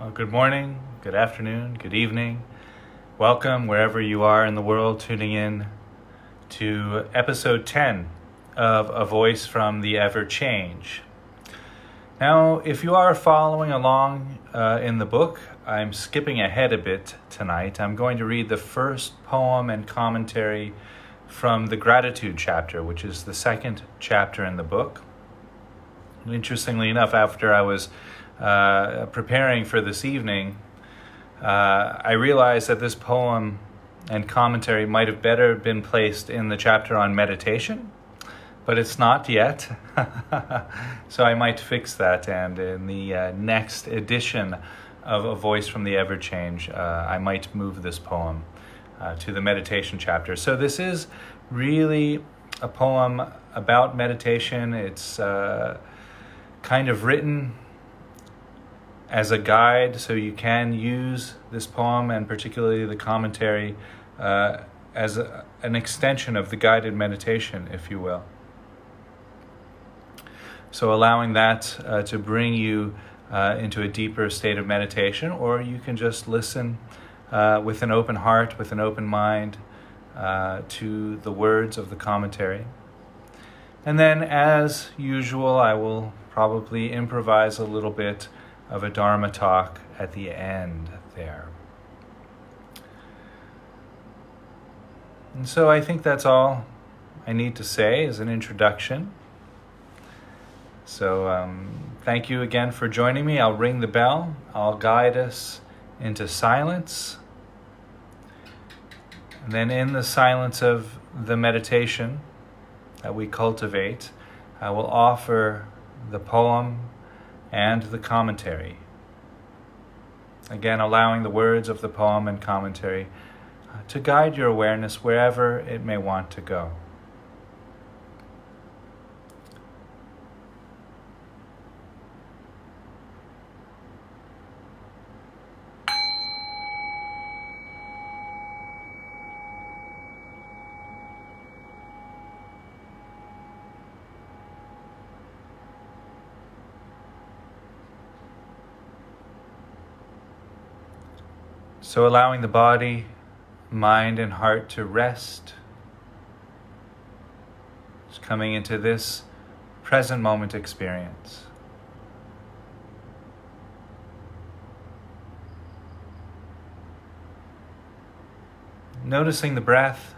Well, good morning, good afternoon, good evening. Welcome wherever you are in the world tuning in to episode 10 of A Voice from the Ever Change. Now, if you are following along uh, in the book, I'm skipping ahead a bit tonight. I'm going to read the first poem and commentary from the Gratitude chapter, which is the second chapter in the book. Interestingly enough, after I was uh, preparing for this evening, uh, I realized that this poem and commentary might have better been placed in the chapter on meditation, but it's not yet. so I might fix that, and in the uh, next edition of A Voice from the Ever Change, uh, I might move this poem uh, to the meditation chapter. So this is really a poem about meditation. It's uh, kind of written as a guide, so you can use this poem and particularly the commentary uh, as a, an extension of the guided meditation, if you will. So, allowing that uh, to bring you uh, into a deeper state of meditation, or you can just listen uh, with an open heart, with an open mind uh, to the words of the commentary. And then, as usual, I will probably improvise a little bit of a Dharma talk at the end there. And so I think that's all I need to say as an introduction. So um, thank you again for joining me. I'll ring the bell, I'll guide us into silence. And then, in the silence of the meditation that we cultivate, I will offer the poem and the commentary. Again, allowing the words of the poem and commentary uh, to guide your awareness wherever it may want to go. So, allowing the body, mind, and heart to rest. Just coming into this present moment experience. Noticing the breath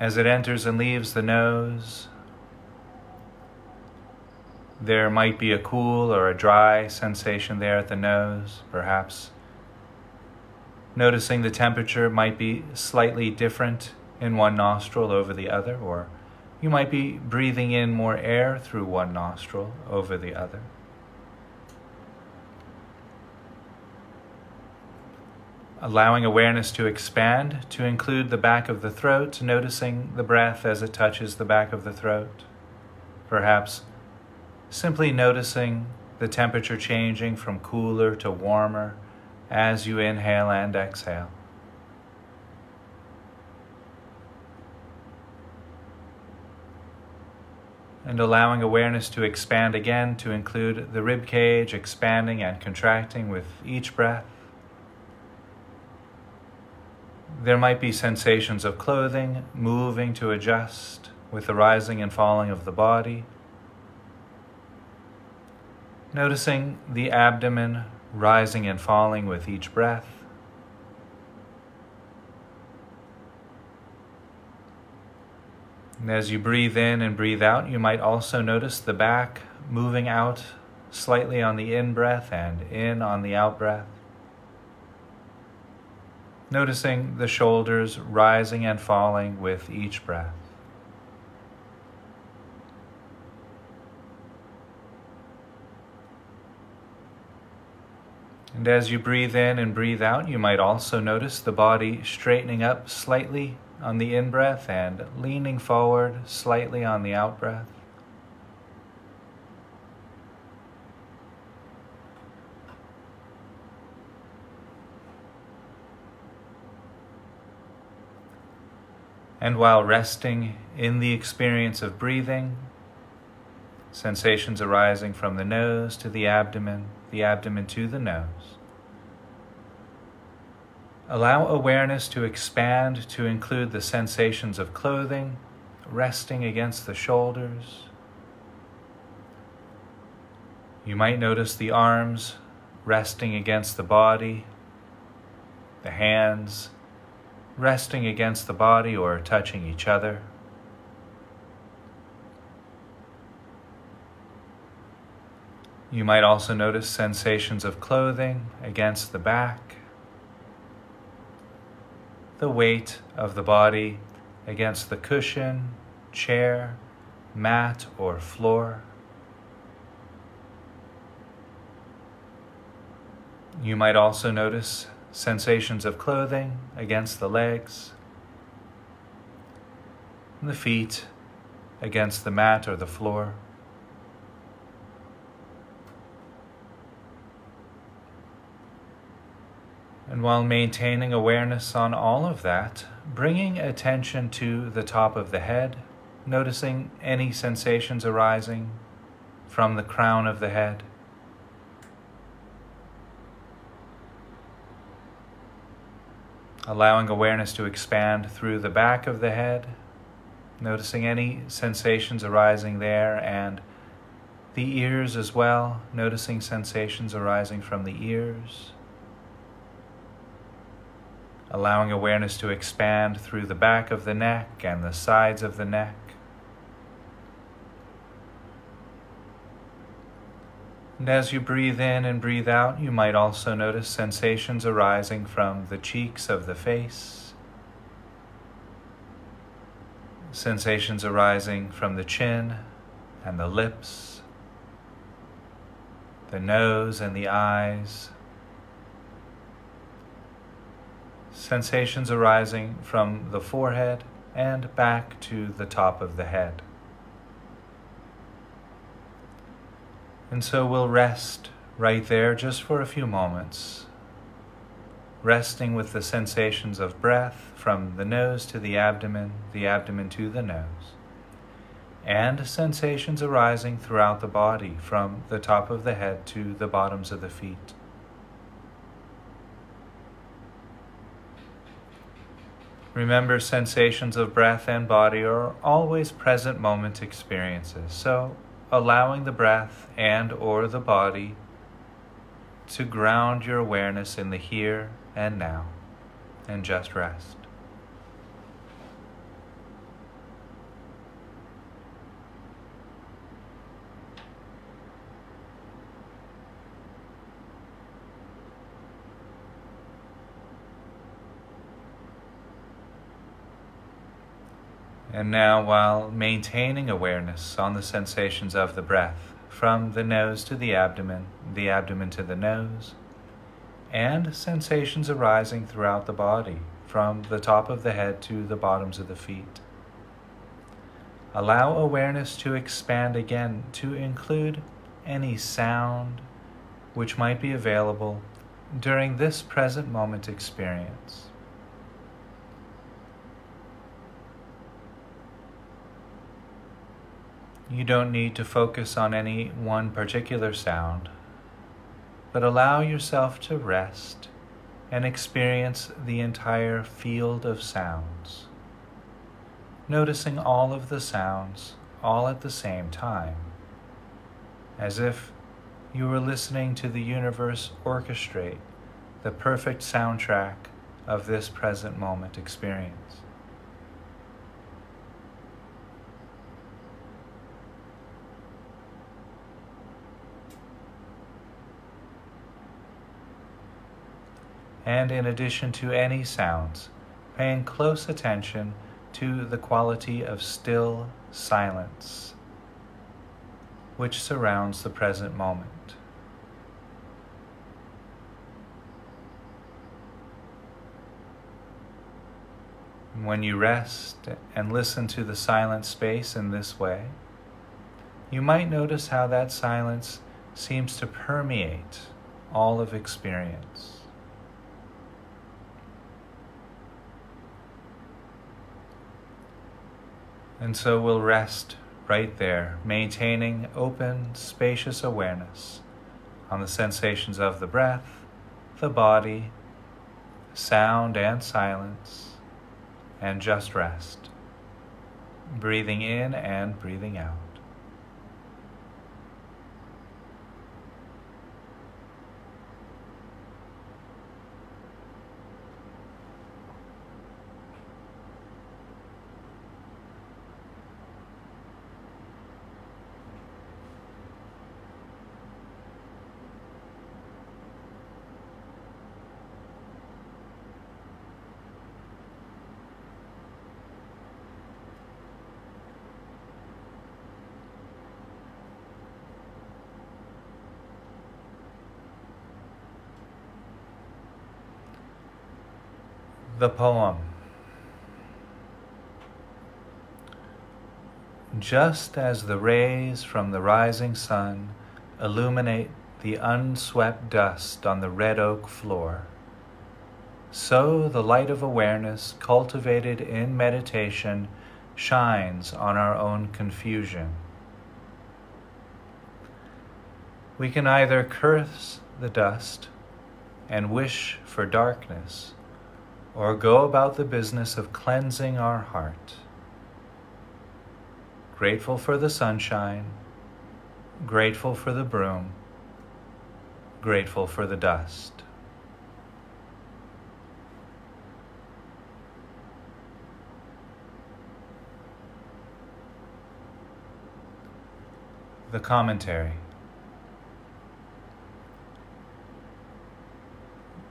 as it enters and leaves the nose. There might be a cool or a dry sensation there at the nose, perhaps Noticing the temperature might be slightly different in one nostril over the other, or you might be breathing in more air through one nostril over the other. Allowing awareness to expand to include the back of the throat, noticing the breath as it touches the back of the throat. Perhaps simply noticing the temperature changing from cooler to warmer as you inhale and exhale. And allowing awareness to expand again to include the rib cage expanding and contracting with each breath. There might be sensations of clothing moving to adjust with the rising and falling of the body. Noticing the abdomen rising and falling with each breath. And as you breathe in and breathe out, you might also notice the back moving out slightly on the in breath and in on the out breath. Noticing the shoulders rising and falling with each breath. And as you breathe in and breathe out, you might also notice the body straightening up slightly on the in breath and leaning forward slightly on the out breath. And while resting in the experience of breathing, sensations arising from the nose to the abdomen, the abdomen to the nose. Allow awareness to expand to include the sensations of clothing resting against the shoulders. You might notice the arms resting against the body, the hands resting against the body or touching each other. You might also notice sensations of clothing against the back the weight of the body against the cushion, chair, mat, or floor. You might also notice sensations of clothing against the legs, the feet against the mat or the floor. And while maintaining awareness on all of that, bringing attention to the top of the head, noticing any sensations arising from the crown of the head. Allowing awareness to expand through the back of the head, noticing any sensations arising there, and the ears as well, noticing sensations arising from the ears allowing awareness to expand through the back of the neck and the sides of the neck. And as you breathe in and breathe out, you might also notice sensations arising from the cheeks of the face, sensations arising from the chin and the lips, the nose and the eyes. Sensations arising from the forehead and back to the top of the head. And so we'll rest right there just for a few moments, resting with the sensations of breath from the nose to the abdomen, the abdomen to the nose, and sensations arising throughout the body from the top of the head to the bottoms of the feet. Remember, sensations of breath and body are always present moment experiences. So, allowing the breath and or the body to ground your awareness in the here and now and just rest. And now, while maintaining awareness on the sensations of the breath, from the nose to the abdomen, the abdomen to the nose, and sensations arising throughout the body, from the top of the head to the bottoms of the feet. Allow awareness to expand again to include any sound which might be available during this present moment experience. You don't need to focus on any one particular sound, but allow yourself to rest and experience the entire field of sounds, noticing all of the sounds all at the same time, as if you were listening to the universe orchestrate the perfect soundtrack of this present moment experience. And in addition to any sounds, paying close attention to the quality of still silence which surrounds the present moment. When you rest and listen to the silent space in this way, you might notice how that silence seems to permeate all of experience. And so we'll rest right there, maintaining open, spacious awareness on the sensations of the breath, the body, sound and silence, and just rest, breathing in and breathing out. The poem. Just as the rays from the rising sun illuminate the unswept dust on the red oak floor, so the light of awareness cultivated in meditation shines on our own confusion. We can either curse the dust and wish for darkness or go about the business of cleansing our heart. Grateful for the sunshine, grateful for the broom, grateful for the dust. The commentary.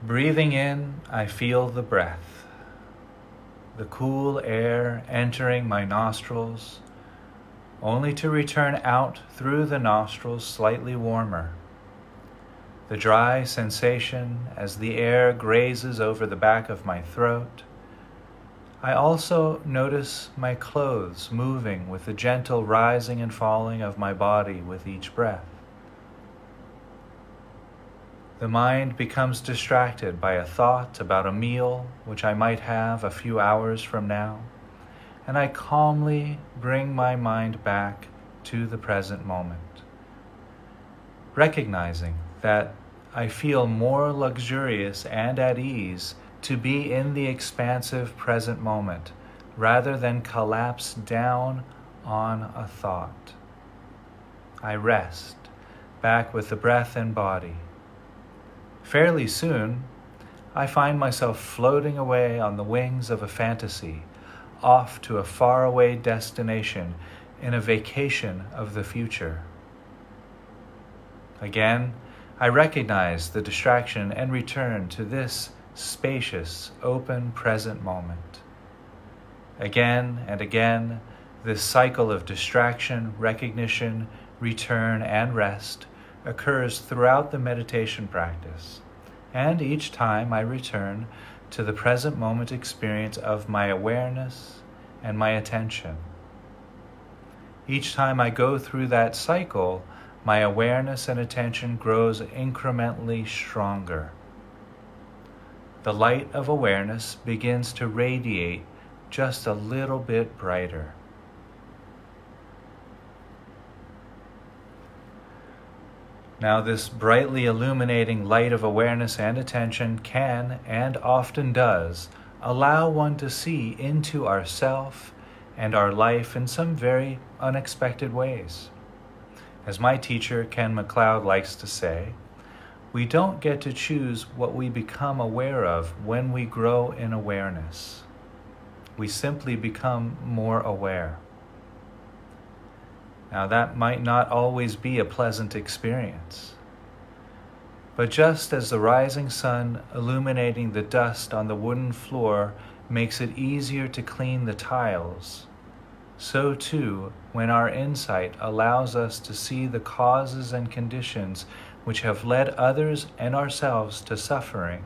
Breathing in, I feel the breath, the cool air entering my nostrils, only to return out through the nostrils slightly warmer. The dry sensation as the air grazes over the back of my throat. I also notice my clothes moving with the gentle rising and falling of my body with each breath. The mind becomes distracted by a thought about a meal which I might have a few hours from now, and I calmly bring my mind back to the present moment, recognizing that I feel more luxurious and at ease to be in the expansive present moment rather than collapse down on a thought. I rest back with the breath and body Fairly soon, I find myself floating away on the wings of a fantasy, off to a faraway destination in a vacation of the future. Again, I recognize the distraction and return to this spacious, open present moment. Again and again, this cycle of distraction, recognition, return, and rest occurs throughout the meditation practice, and each time I return to the present moment experience of my awareness and my attention. Each time I go through that cycle, my awareness and attention grows incrementally stronger. The light of awareness begins to radiate just a little bit brighter. Now, this brightly illuminating light of awareness and attention can, and often does, allow one to see into ourself and our life in some very unexpected ways. As my teacher, Ken McLeod, likes to say, we don't get to choose what we become aware of when we grow in awareness. We simply become more aware. Now, that might not always be a pleasant experience. But just as the rising sun illuminating the dust on the wooden floor makes it easier to clean the tiles, so too, when our insight allows us to see the causes and conditions which have led others and ourselves to suffering,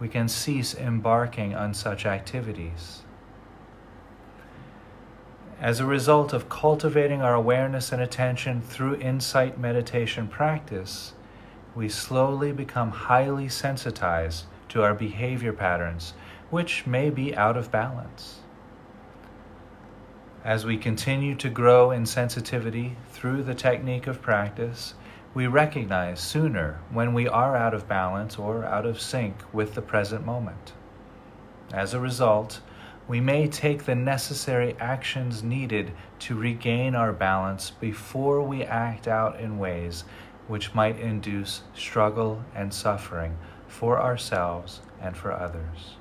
we can cease embarking on such activities. As a result of cultivating our awareness and attention through insight meditation practice, we slowly become highly sensitized to our behavior patterns, which may be out of balance. As we continue to grow in sensitivity through the technique of practice, we recognize sooner when we are out of balance or out of sync with the present moment. As a result, we may take the necessary actions needed to regain our balance before we act out in ways which might induce struggle and suffering for ourselves and for others.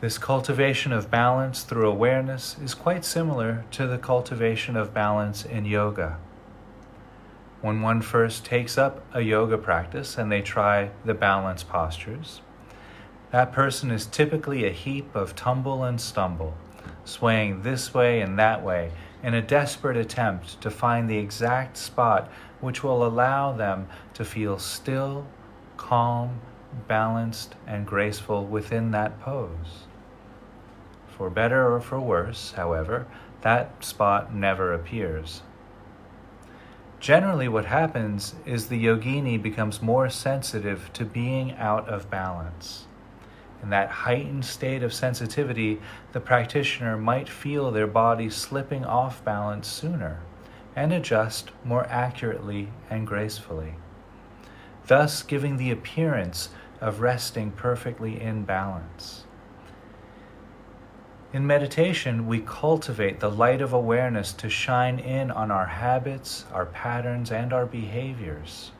This cultivation of balance through awareness is quite similar to the cultivation of balance in yoga. When one first takes up a yoga practice and they try the balance postures, that person is typically a heap of tumble and stumble, swaying this way and that way in a desperate attempt to find the exact spot which will allow them to feel still, calm, balanced, and graceful within that pose. For better or for worse, however, that spot never appears. Generally, what happens is the yogini becomes more sensitive to being out of balance. In that heightened state of sensitivity, the practitioner might feel their body slipping off balance sooner and adjust more accurately and gracefully, thus giving the appearance of resting perfectly in balance. In meditation, we cultivate the light of awareness to shine in on our habits, our patterns, and our behaviors.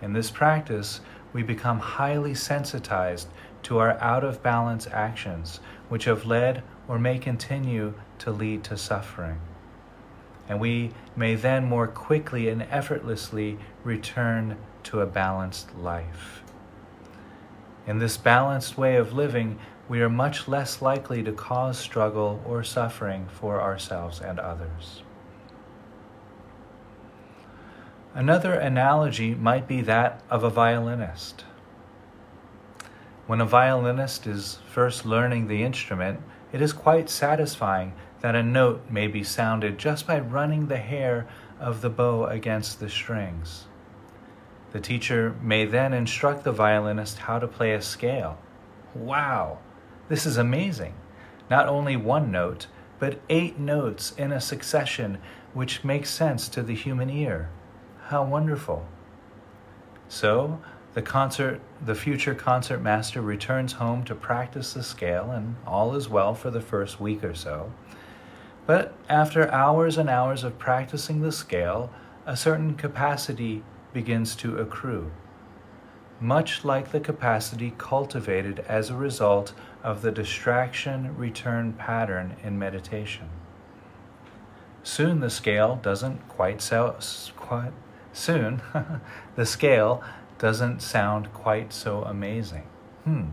In this practice, we become highly sensitized to our out of balance actions, which have led or may continue to lead to suffering. And we may then more quickly and effortlessly return to a balanced life. In this balanced way of living, we are much less likely to cause struggle or suffering for ourselves and others. Another analogy might be that of a violinist. When a violinist is first learning the instrument, it is quite satisfying that a note may be sounded just by running the hair of the bow against the strings. The teacher may then instruct the violinist how to play a scale. Wow, this is amazing! Not only one note, but eight notes in a succession which makes sense to the human ear. How wonderful! So, the concert, the future concert master returns home to practice the scale, and all is well for the first week or so. But after hours and hours of practicing the scale, a certain capacity begins to accrue, much like the capacity cultivated as a result of the distraction return pattern in meditation. Soon the scale doesn't quite so quite soon the scale doesn't sound quite so amazing. Hmm,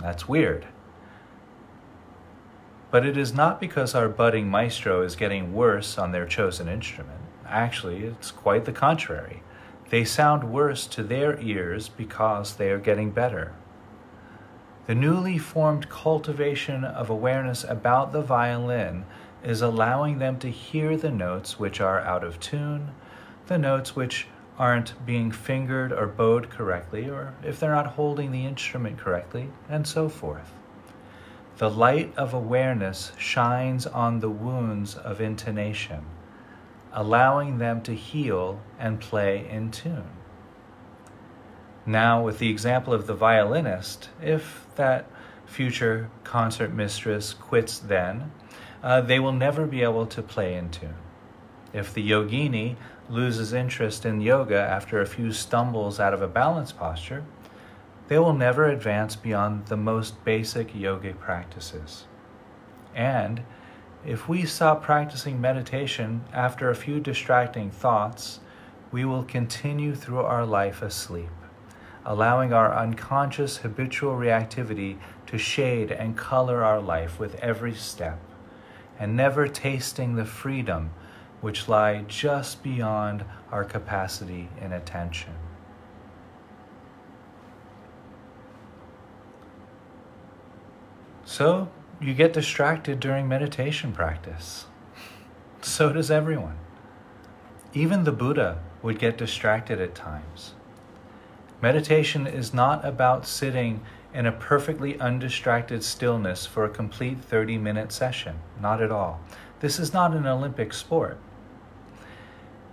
that's weird. But it is not because our budding maestro is getting worse on their chosen instrument. Actually, it's quite the contrary. They sound worse to their ears because they are getting better. The newly formed cultivation of awareness about the violin is allowing them to hear the notes which are out of tune, the notes which aren't being fingered or bowed correctly, or if they're not holding the instrument correctly, and so forth. The light of awareness shines on the wounds of intonation, allowing them to heal and play in tune. Now, with the example of the violinist, if that future concert mistress quits then, uh, they will never be able to play in tune. If the yogini loses interest in yoga after a few stumbles out of a balance posture, they will never advance beyond the most basic yogic practices. And if we stop practicing meditation after a few distracting thoughts, we will continue through our life asleep, allowing our unconscious habitual reactivity to shade and color our life with every step, and never tasting the freedom which lie just beyond our capacity and attention. So, you get distracted during meditation practice. So does everyone. Even the Buddha would get distracted at times. Meditation is not about sitting in a perfectly undistracted stillness for a complete 30 minute session. Not at all. This is not an Olympic sport.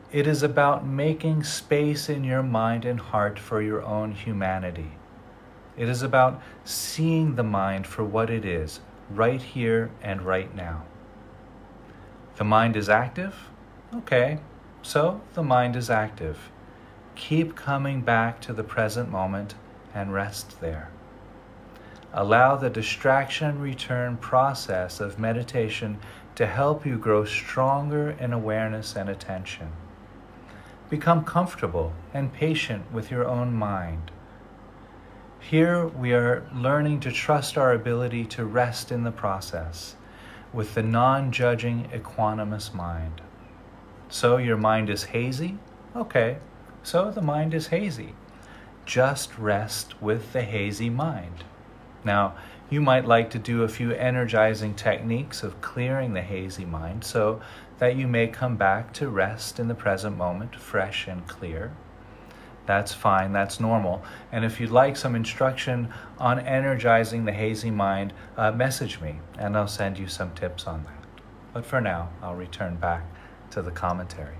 It is about making space in your mind and heart for your own humanity, It is about seeing the mind for what it is, right here and right now. The mind is active? Okay, so the mind is active. Keep coming back to the present moment and rest there. Allow the distraction return process of meditation to help you grow stronger in awareness and attention. Become comfortable and patient with your own mind. Here we are learning to trust our ability to rest in the process with the non judging, equanimous mind. So your mind is hazy? Okay, so the mind is hazy. Just rest with the hazy mind. Now, you might like to do a few energizing techniques of clearing the hazy mind so that you may come back to rest in the present moment, fresh and clear. That's fine, that's normal. And if you'd like some instruction on energizing the hazy mind, uh, message me and I'll send you some tips on that. But for now, I'll return back to the commentary.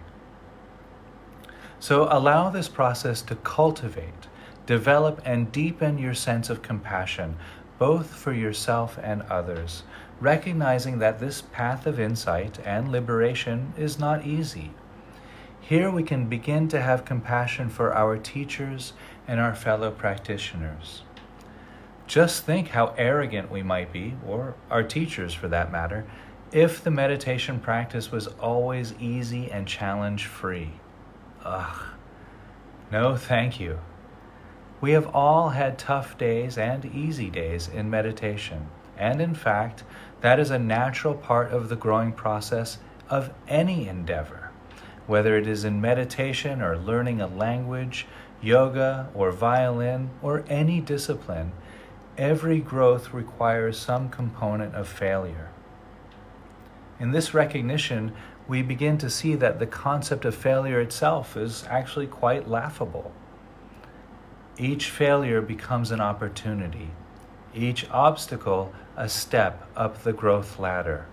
So allow this process to cultivate, develop, and deepen your sense of compassion both for yourself and others, recognizing that this path of insight and liberation is not easy. Here we can begin to have compassion for our teachers and our fellow practitioners. Just think how arrogant we might be, or our teachers for that matter, if the meditation practice was always easy and challenge free. Ugh. No, thank you. We have all had tough days and easy days in meditation, and in fact, that is a natural part of the growing process of any endeavor. Whether it is in meditation or learning a language, yoga or violin, or any discipline, every growth requires some component of failure. In this recognition, we begin to see that the concept of failure itself is actually quite laughable. Each failure becomes an opportunity, each obstacle a step up the growth ladder.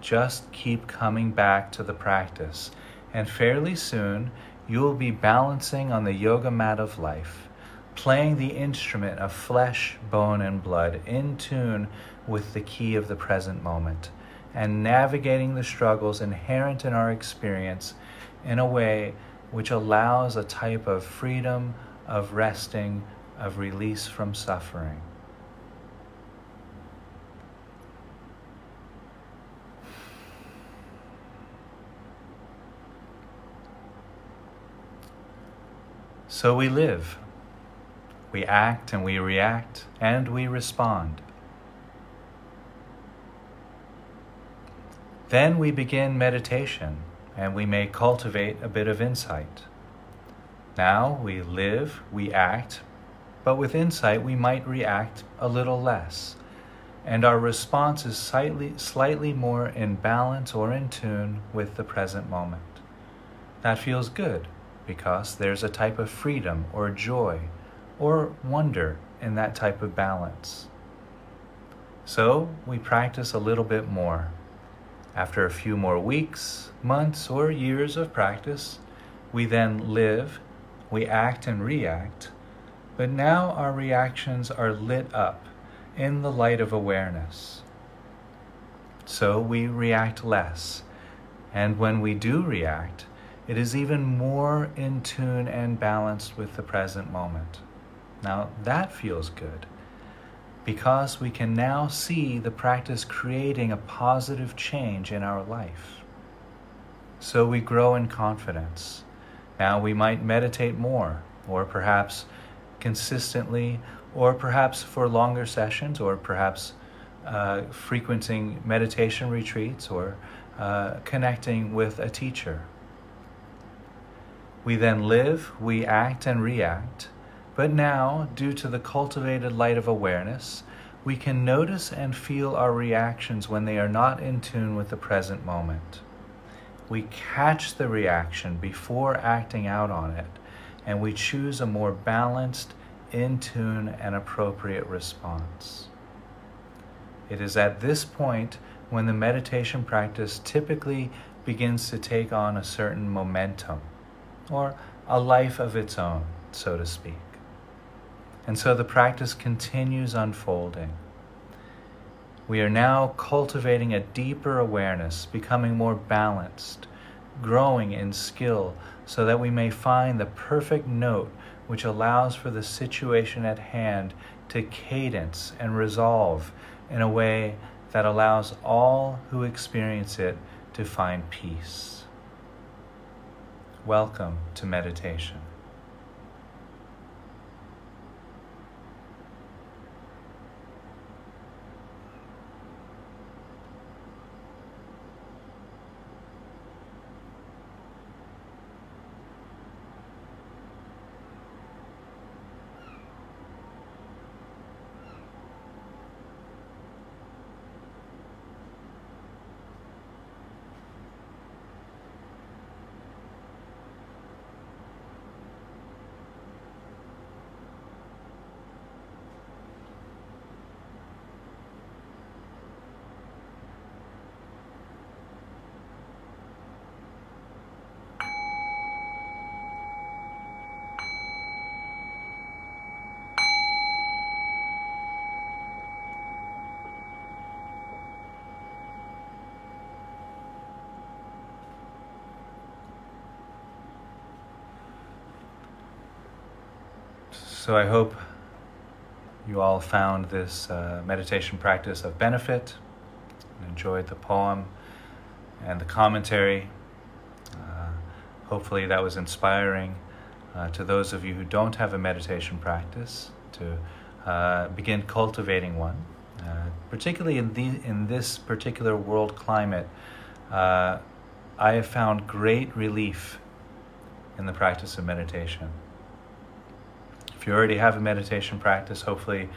Just keep coming back to the practice, and fairly soon you will be balancing on the yoga mat of life, playing the instrument of flesh, bone, and blood in tune with the key of the present moment, and navigating the struggles inherent in our experience in a way which allows a type of freedom of resting, of release from suffering. So we live. We act and we react and we respond. Then we begin meditation and we may cultivate a bit of insight. Now we live, we act, but with insight we might react a little less, and our response is slightly, slightly more in balance or in tune with the present moment. That feels good because there's a type of freedom or joy or wonder in that type of balance. So we practice a little bit more. After a few more weeks, months, or years of practice, we then live we act and react, but now our reactions are lit up in the light of awareness. So we react less, and when we do react, it is even more in tune and balanced with the present moment. Now that feels good because we can now see the practice creating a positive change in our life. So we grow in confidence now we might meditate more, or perhaps consistently, or perhaps for longer sessions, or perhaps uh, frequenting meditation retreats, or uh, connecting with a teacher. We then live, we act and react, but now, due to the cultivated light of awareness, we can notice and feel our reactions when they are not in tune with the present moment. We catch the reaction before acting out on it, and we choose a more balanced, in tune, and appropriate response. It is at this point when the meditation practice typically begins to take on a certain momentum, or a life of its own, so to speak. And so the practice continues unfolding. We are now cultivating a deeper awareness, becoming more balanced, growing in skill, so that we may find the perfect note which allows for the situation at hand to cadence and resolve in a way that allows all who experience it to find peace. Welcome to meditation. So I hope you all found this uh, meditation practice of benefit and enjoyed the poem and the commentary. Uh, hopefully, that was inspiring uh, to those of you who don't have a meditation practice to uh, begin cultivating one. Uh, particularly in, the, in this particular world climate, uh, I have found great relief in the practice of meditation. If you already have a meditation practice, hopefully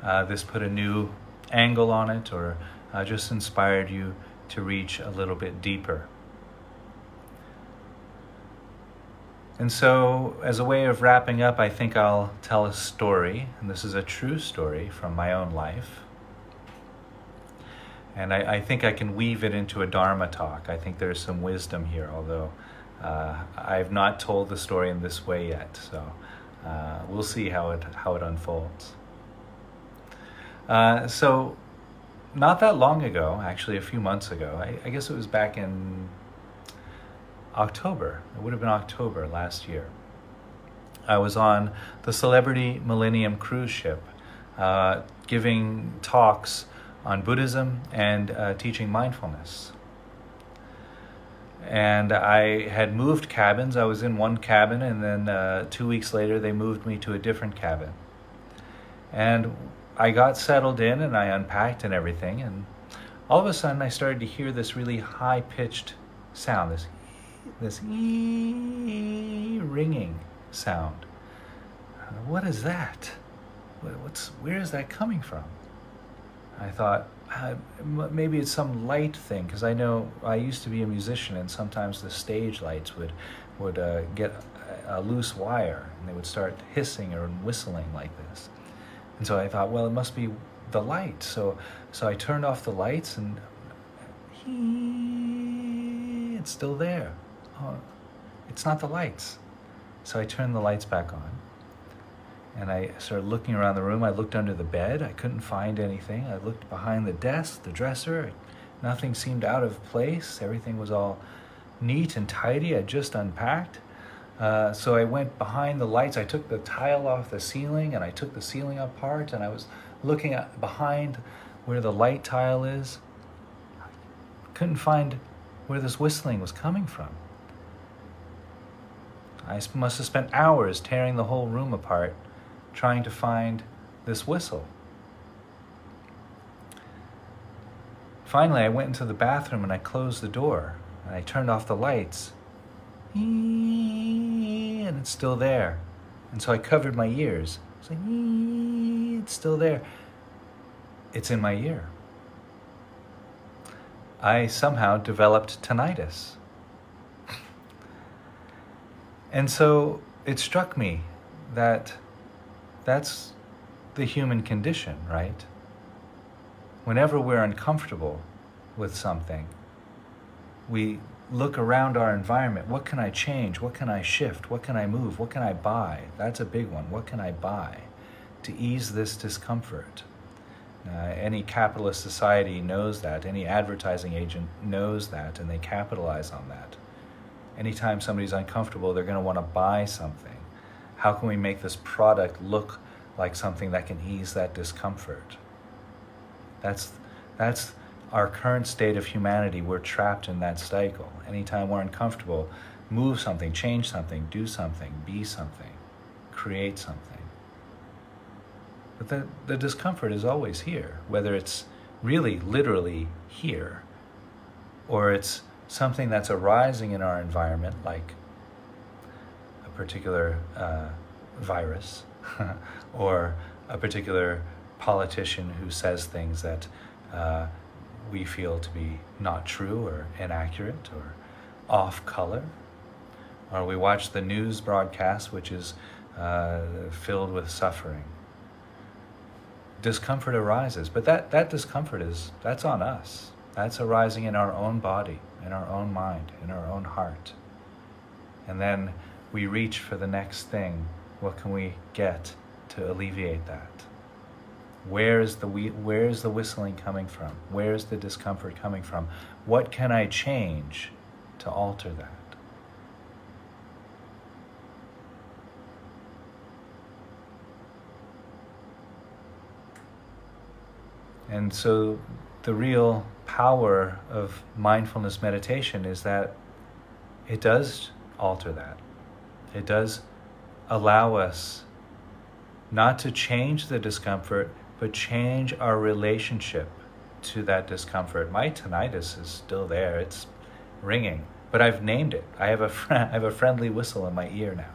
uh, this put a new angle on it or uh, just inspired you to reach a little bit deeper. And so, as a way of wrapping up, I think I'll tell a story, and this is a true story from my own life. And I, I think I can weave it into a Dharma talk. I think there's some wisdom here, although uh, I've not told the story in this way yet. So uh, we'll see how it how it unfolds. Uh, so, not that long ago, actually a few months ago, I, I, guess it was back in October. It would have been October last year. I was on the Celebrity Millennium cruise ship, uh, giving talks on Buddhism and uh, teaching mindfulness and I had moved cabins. I was in one cabin, and then uh, two weeks later, they moved me to a different cabin. And I got settled in, and I unpacked and everything, and all of a sudden, I started to hear this really high pitched sound, this this ringing sound. What is that? What's where is that coming from? I thought, uh, maybe it's some light thing because I know I used to be a musician and sometimes the stage lights would would uh, get a, loose wire and they would start hissing or whistling like this. And so I thought, well, it must be the light. So so I turned off the lights and it's still there. Oh, it's not the lights. So I turned the lights back on and I started looking around the room. I looked under the bed. I couldn't find anything. I looked behind the desk, the dresser. Nothing seemed out of place. Everything was all neat and tidy. I just unpacked. Uh, so I went behind the lights. I took the tile off the ceiling and I took the ceiling apart and I was looking behind where the light tile is. I Couldn't find where this whistling was coming from. I must have spent hours tearing the whole room apart trying to find this whistle. Finally, I went into the bathroom and I closed the door and I turned off the lights. And it's still there. And so I covered my ears. It's like, it's still there. It's in my ear. I somehow developed tinnitus. And so it struck me that that's the human condition, right? Whenever we're uncomfortable with something, we look around our environment. What can I change? What can I shift? What can I move? What can I buy? That's a big one. What can I buy? to ease this discomfort. Uh, any capitalist society knows that. Any advertising agent knows that, and they capitalize on that. Anytime somebody's uncomfortable, they're going to want to buy something. How can we make this product look like something that can ease that discomfort? That's, that's our current state of humanity. We're trapped in that cycle. Anytime we're uncomfortable, move something, change something, do something, be something, create something. But the, the discomfort is always here, whether it's really literally here or it's something that's arising in our environment, like particular uh, virus or a particular politician who says things that uh, we feel to be not true or inaccurate or off color. Or we watch the news broadcast, which is uh, filled with suffering discomfort arises. But that, that discomfort is, that's on us. That's arising in our own body, in our own mind, in our own heart. And then we reach for the next thing. What can we get to alleviate that? Where is the where is the whistling coming from? Where is the discomfort coming from? What can I change to alter that? And so the real power of mindfulness meditation is that it does alter that. It does allow us not to change the discomfort, but change our relationship to that discomfort. My tinnitus is still there, it's ringing, but I've named it. I have a, fr- I have a friendly whistle in my ear now.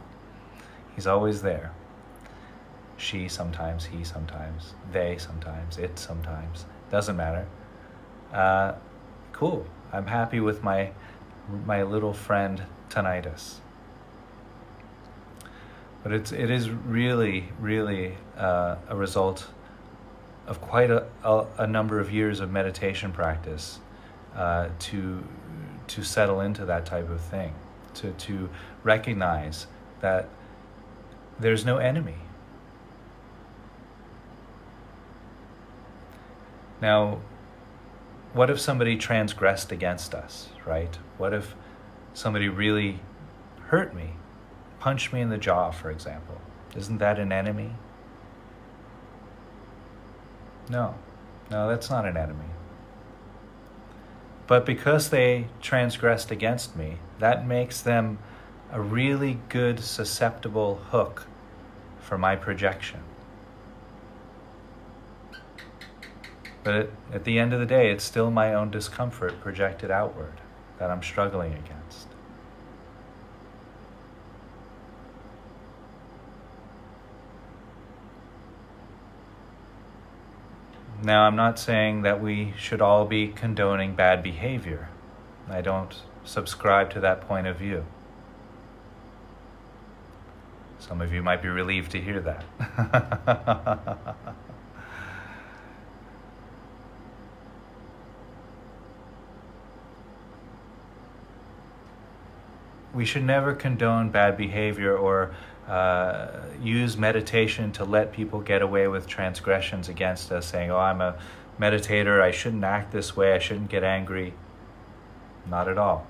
He's always there. She sometimes, he sometimes, they sometimes, it sometimes. Doesn't matter. Uh, cool. I'm happy with my my little friend tinnitus. But it's it is really really uh, a result of quite a, a, a, number of years of meditation practice uh, to to settle into that type of thing, to to recognize that there's no enemy Now, what if somebody transgressed against us, right? What if somebody really hurt me, punched me in the jaw, for example? Isn't that an enemy? No, no, that's not an enemy. But because they transgressed against me, that makes them a really good susceptible hook for my projection. But at the end of the day, it's still my own discomfort projected outward that I'm struggling against. Now, I'm not saying that we should all be condoning bad behavior. I don't subscribe to that point of view. Some of you might be relieved to hear that. we should never condone bad behavior or uh, use meditation to let people get away with transgressions against us, saying, Oh, I'm a meditator, I shouldn't act this way, I shouldn't get angry. Not at all.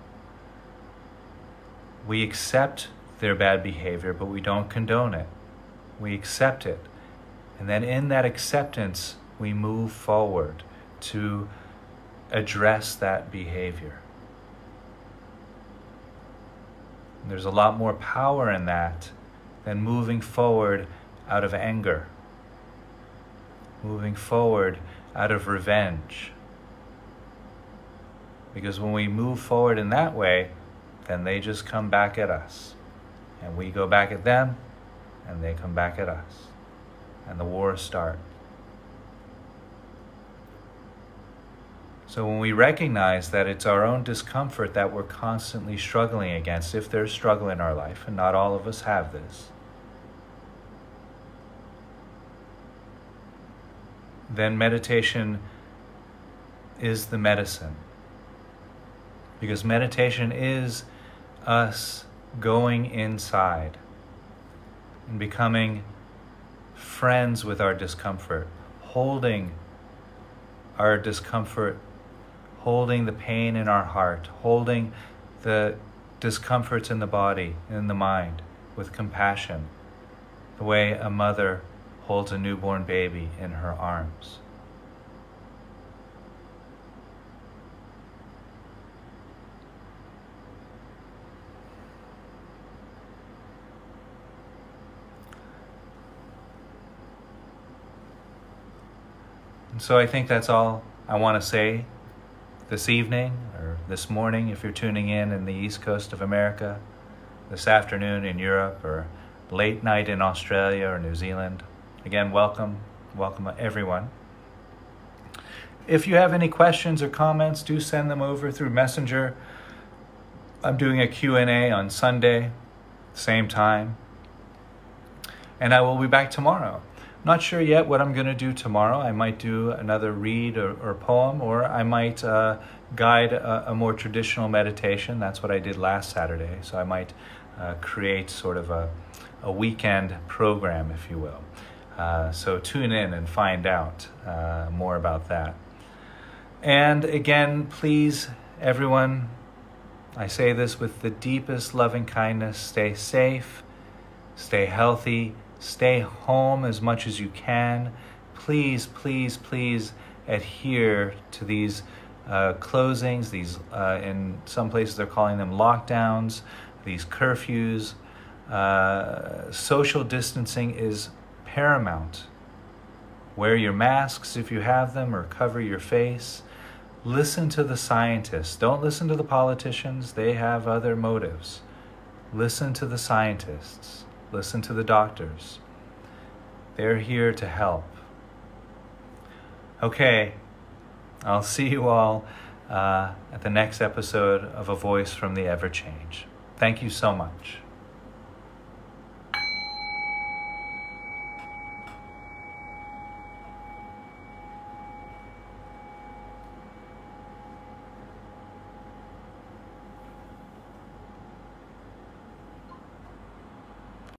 We accept their bad behavior, but we don't condone it. We accept it. And then in that acceptance, we move forward to address that behavior. There's a lot more power in that than moving forward out of anger, moving forward out of revenge. Because when we move forward in that way, then they just come back at us. And we go back at them, and they come back at us. And the war starts. So when we recognize that it's our own discomfort that we're constantly struggling against, if there's struggle in our life, and not all of us have this, then meditation is the medicine. Because meditation is us going inside and becoming friends with our discomfort, holding our discomfort, holding the pain in our heart, holding the discomforts in the body, in the mind, with compassion, the way a mother holds a newborn baby in her arms. And so I think that's all I want to say this evening or this morning if you're tuning in in the east coast of America, this afternoon in Europe, or late night in Australia or New Zealand. Again, welcome, welcome everyone. If you have any questions or comments, do send them over through Messenger. I'm doing a Q&A on Sunday, same time. And I will be back tomorrow. Not sure yet what I'm going to do tomorrow. I might do another read or, or poem, or I might uh, guide a, a, more traditional meditation. That's what I did last Saturday. So I might uh, create sort of a, a weekend program, if you will. Uh, so tune in and find out uh, more about that. And again, please, everyone, I say this with the deepest loving kindness stay safe, stay healthy Stay home as much as you can. Please, please, please adhere to these uh, closings. These, uh, in some places, they're calling them lockdowns. These curfews. Uh, social distancing is paramount. Wear your masks if you have them, or cover your face. Listen to the scientists. Don't listen to the politicians, they have other motives. Listen to the scientists. Listen to the doctors. They're here to help. Okay, I'll see you all uh, at the next episode of A Voice from the Ever Change. Thank you so much.